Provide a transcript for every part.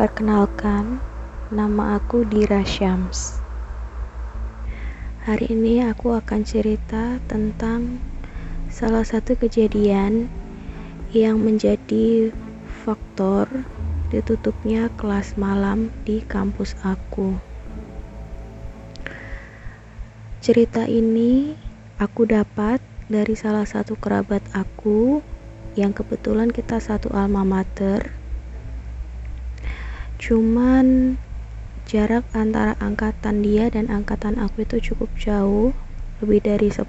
Perkenalkan, nama aku Dira Syams. Hari ini aku akan cerita tentang salah satu kejadian yang menjadi faktor ditutupnya kelas malam di kampus aku. Cerita ini aku dapat dari salah satu kerabat aku yang kebetulan kita satu alma mater cuman jarak antara angkatan dia dan angkatan aku itu cukup jauh lebih dari 10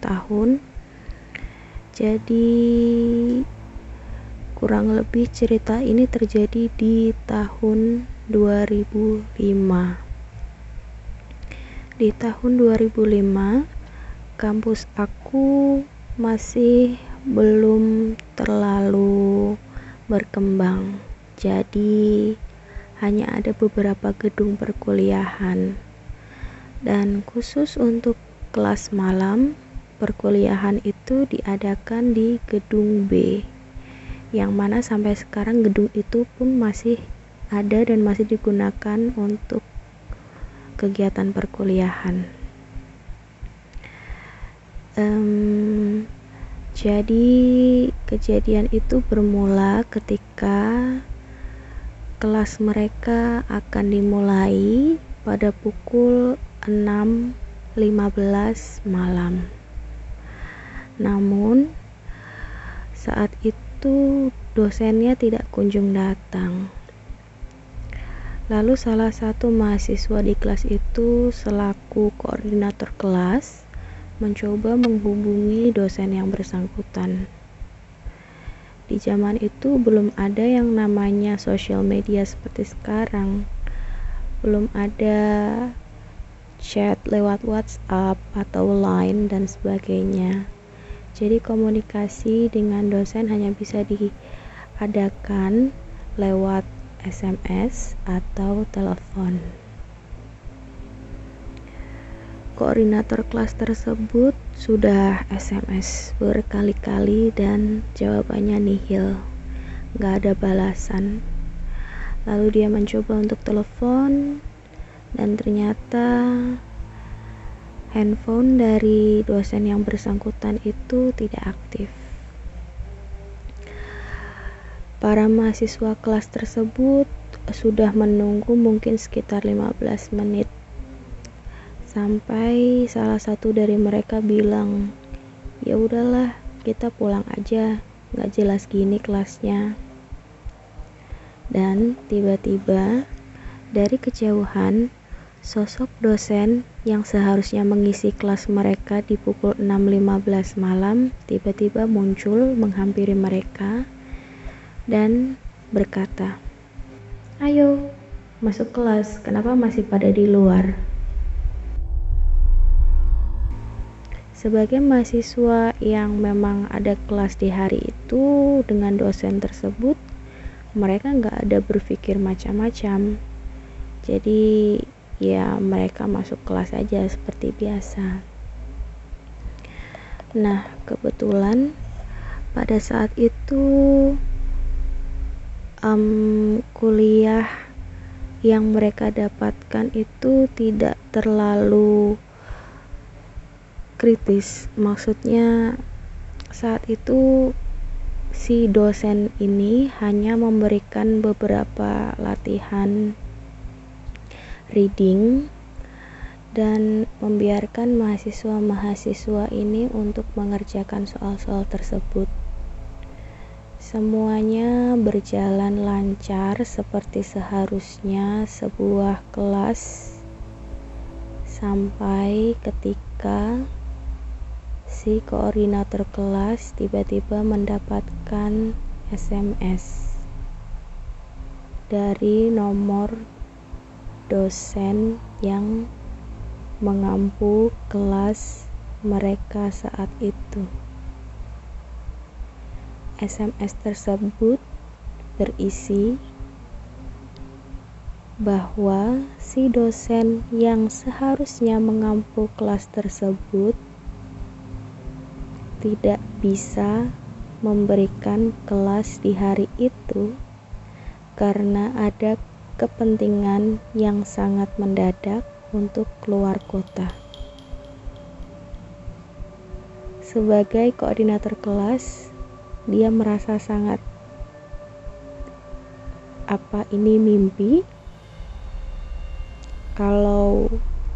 tahun. Jadi kurang lebih cerita ini terjadi di tahun 2005 di tahun 2005 kampus aku masih belum terlalu berkembang. Jadi hanya ada beberapa gedung perkuliahan. Dan khusus untuk kelas malam perkuliahan itu diadakan di gedung B yang mana sampai sekarang gedung itu pun masih ada dan masih digunakan untuk kegiatan perkuliahan. Um, jadi kejadian itu bermula ketika kelas mereka akan dimulai pada pukul 6.15 malam. Namun, saat itu dosennya tidak kunjung datang. Lalu salah satu mahasiswa di kelas itu selaku koordinator kelas mencoba menghubungi dosen yang bersangkutan di zaman itu belum ada yang namanya sosial media seperti sekarang. Belum ada chat lewat WhatsApp atau Line dan sebagainya. Jadi komunikasi dengan dosen hanya bisa diadakan lewat SMS atau telepon koordinator kelas tersebut sudah SMS berkali-kali dan jawabannya nihil. Gak ada balasan. Lalu dia mencoba untuk telepon dan ternyata handphone dari dosen yang bersangkutan itu tidak aktif. Para mahasiswa kelas tersebut sudah menunggu mungkin sekitar 15 menit sampai salah satu dari mereka bilang ya udahlah kita pulang aja nggak jelas gini kelasnya. Dan tiba-tiba dari kejauhan sosok dosen yang seharusnya mengisi kelas mereka di pukul 6.15 malam tiba-tiba muncul menghampiri mereka dan berkata ayo masuk kelas kenapa masih pada di luar sebagai mahasiswa yang memang ada kelas di hari itu dengan dosen tersebut mereka nggak ada berpikir macam-macam. Jadi ya mereka masuk kelas aja seperti biasa. Nah kebetulan pada saat itu um, kuliah yang mereka dapatkan itu tidak terlalu kritis maksudnya saat itu si dosen ini hanya memberikan beberapa latihan reading dan membiarkan mahasiswa-mahasiswa ini untuk mengerjakan soal-soal tersebut. Semuanya berjalan lancar seperti seharusnya sebuah kelas sampai ketika si koordinator kelas tiba-tiba mendapatkan SMS dari nomor dosen yang mengampu kelas mereka saat itu. SMS tersebut berisi bahwa si dosen yang seharusnya mengampu kelas tersebut tidak bisa memberikan kelas di hari itu karena ada kepentingan yang sangat mendadak untuk keluar kota. Sebagai koordinator kelas, dia merasa sangat apa ini mimpi? Kalau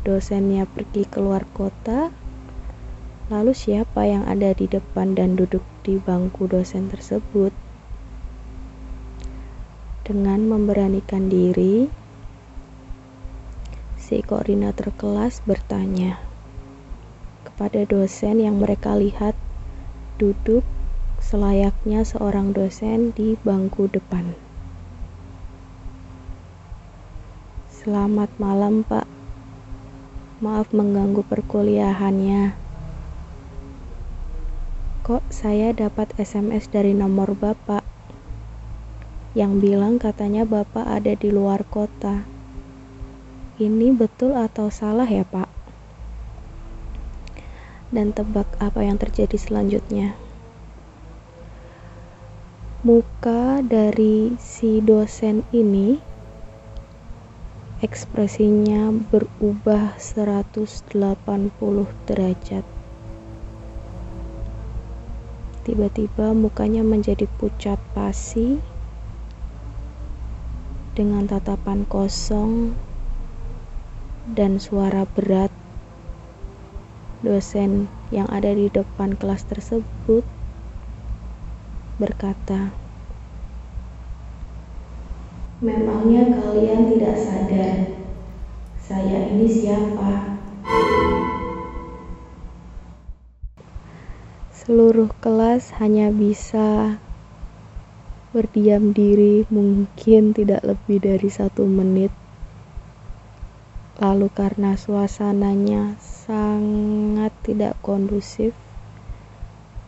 dosennya pergi keluar kota, lalu siapa yang ada di depan dan duduk di bangku dosen tersebut? Dengan memberanikan diri, si koordinator kelas bertanya kepada dosen yang mereka lihat duduk selayaknya seorang dosen di bangku depan. Selamat malam, Pak. Maaf mengganggu perkuliahannya. Kok saya dapat SMS dari nomor Bapak? yang bilang katanya Bapak ada di luar kota. Ini betul atau salah ya, Pak? Dan tebak apa yang terjadi selanjutnya. Muka dari si dosen ini ekspresinya berubah 180 derajat. Tiba-tiba mukanya menjadi pucat pasi dengan tatapan kosong dan suara berat dosen yang ada di depan kelas tersebut berkata, Memangnya kalian tidak sadar saya ini siapa? Seluruh kelas hanya bisa berdiam diri mungkin tidak lebih dari satu menit. Lalu karena suasananya sangat tidak kondusif,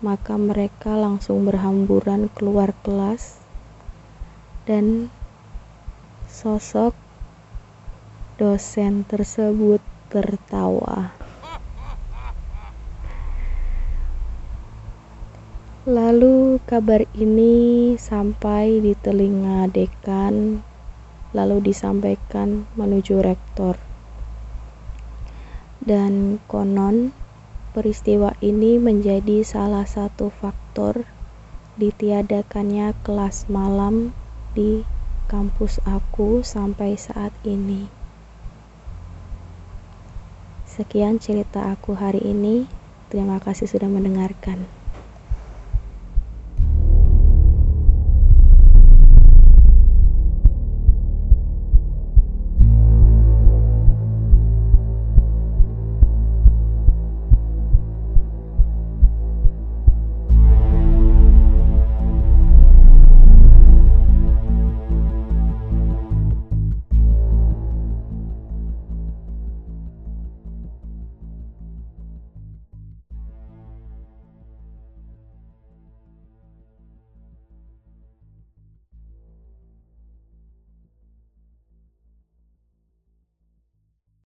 maka mereka langsung berhamburan keluar kelas dan sosok dosen tersebut tertawa. Lalu kabar ini sampai di telinga dekan, lalu disampaikan menuju rektor. Dan konon peristiwa ini menjadi salah satu faktor ditiadakannya kelas malam di kampus aku sampai saat ini. Sekian cerita aku hari ini. Terima kasih sudah mendengarkan.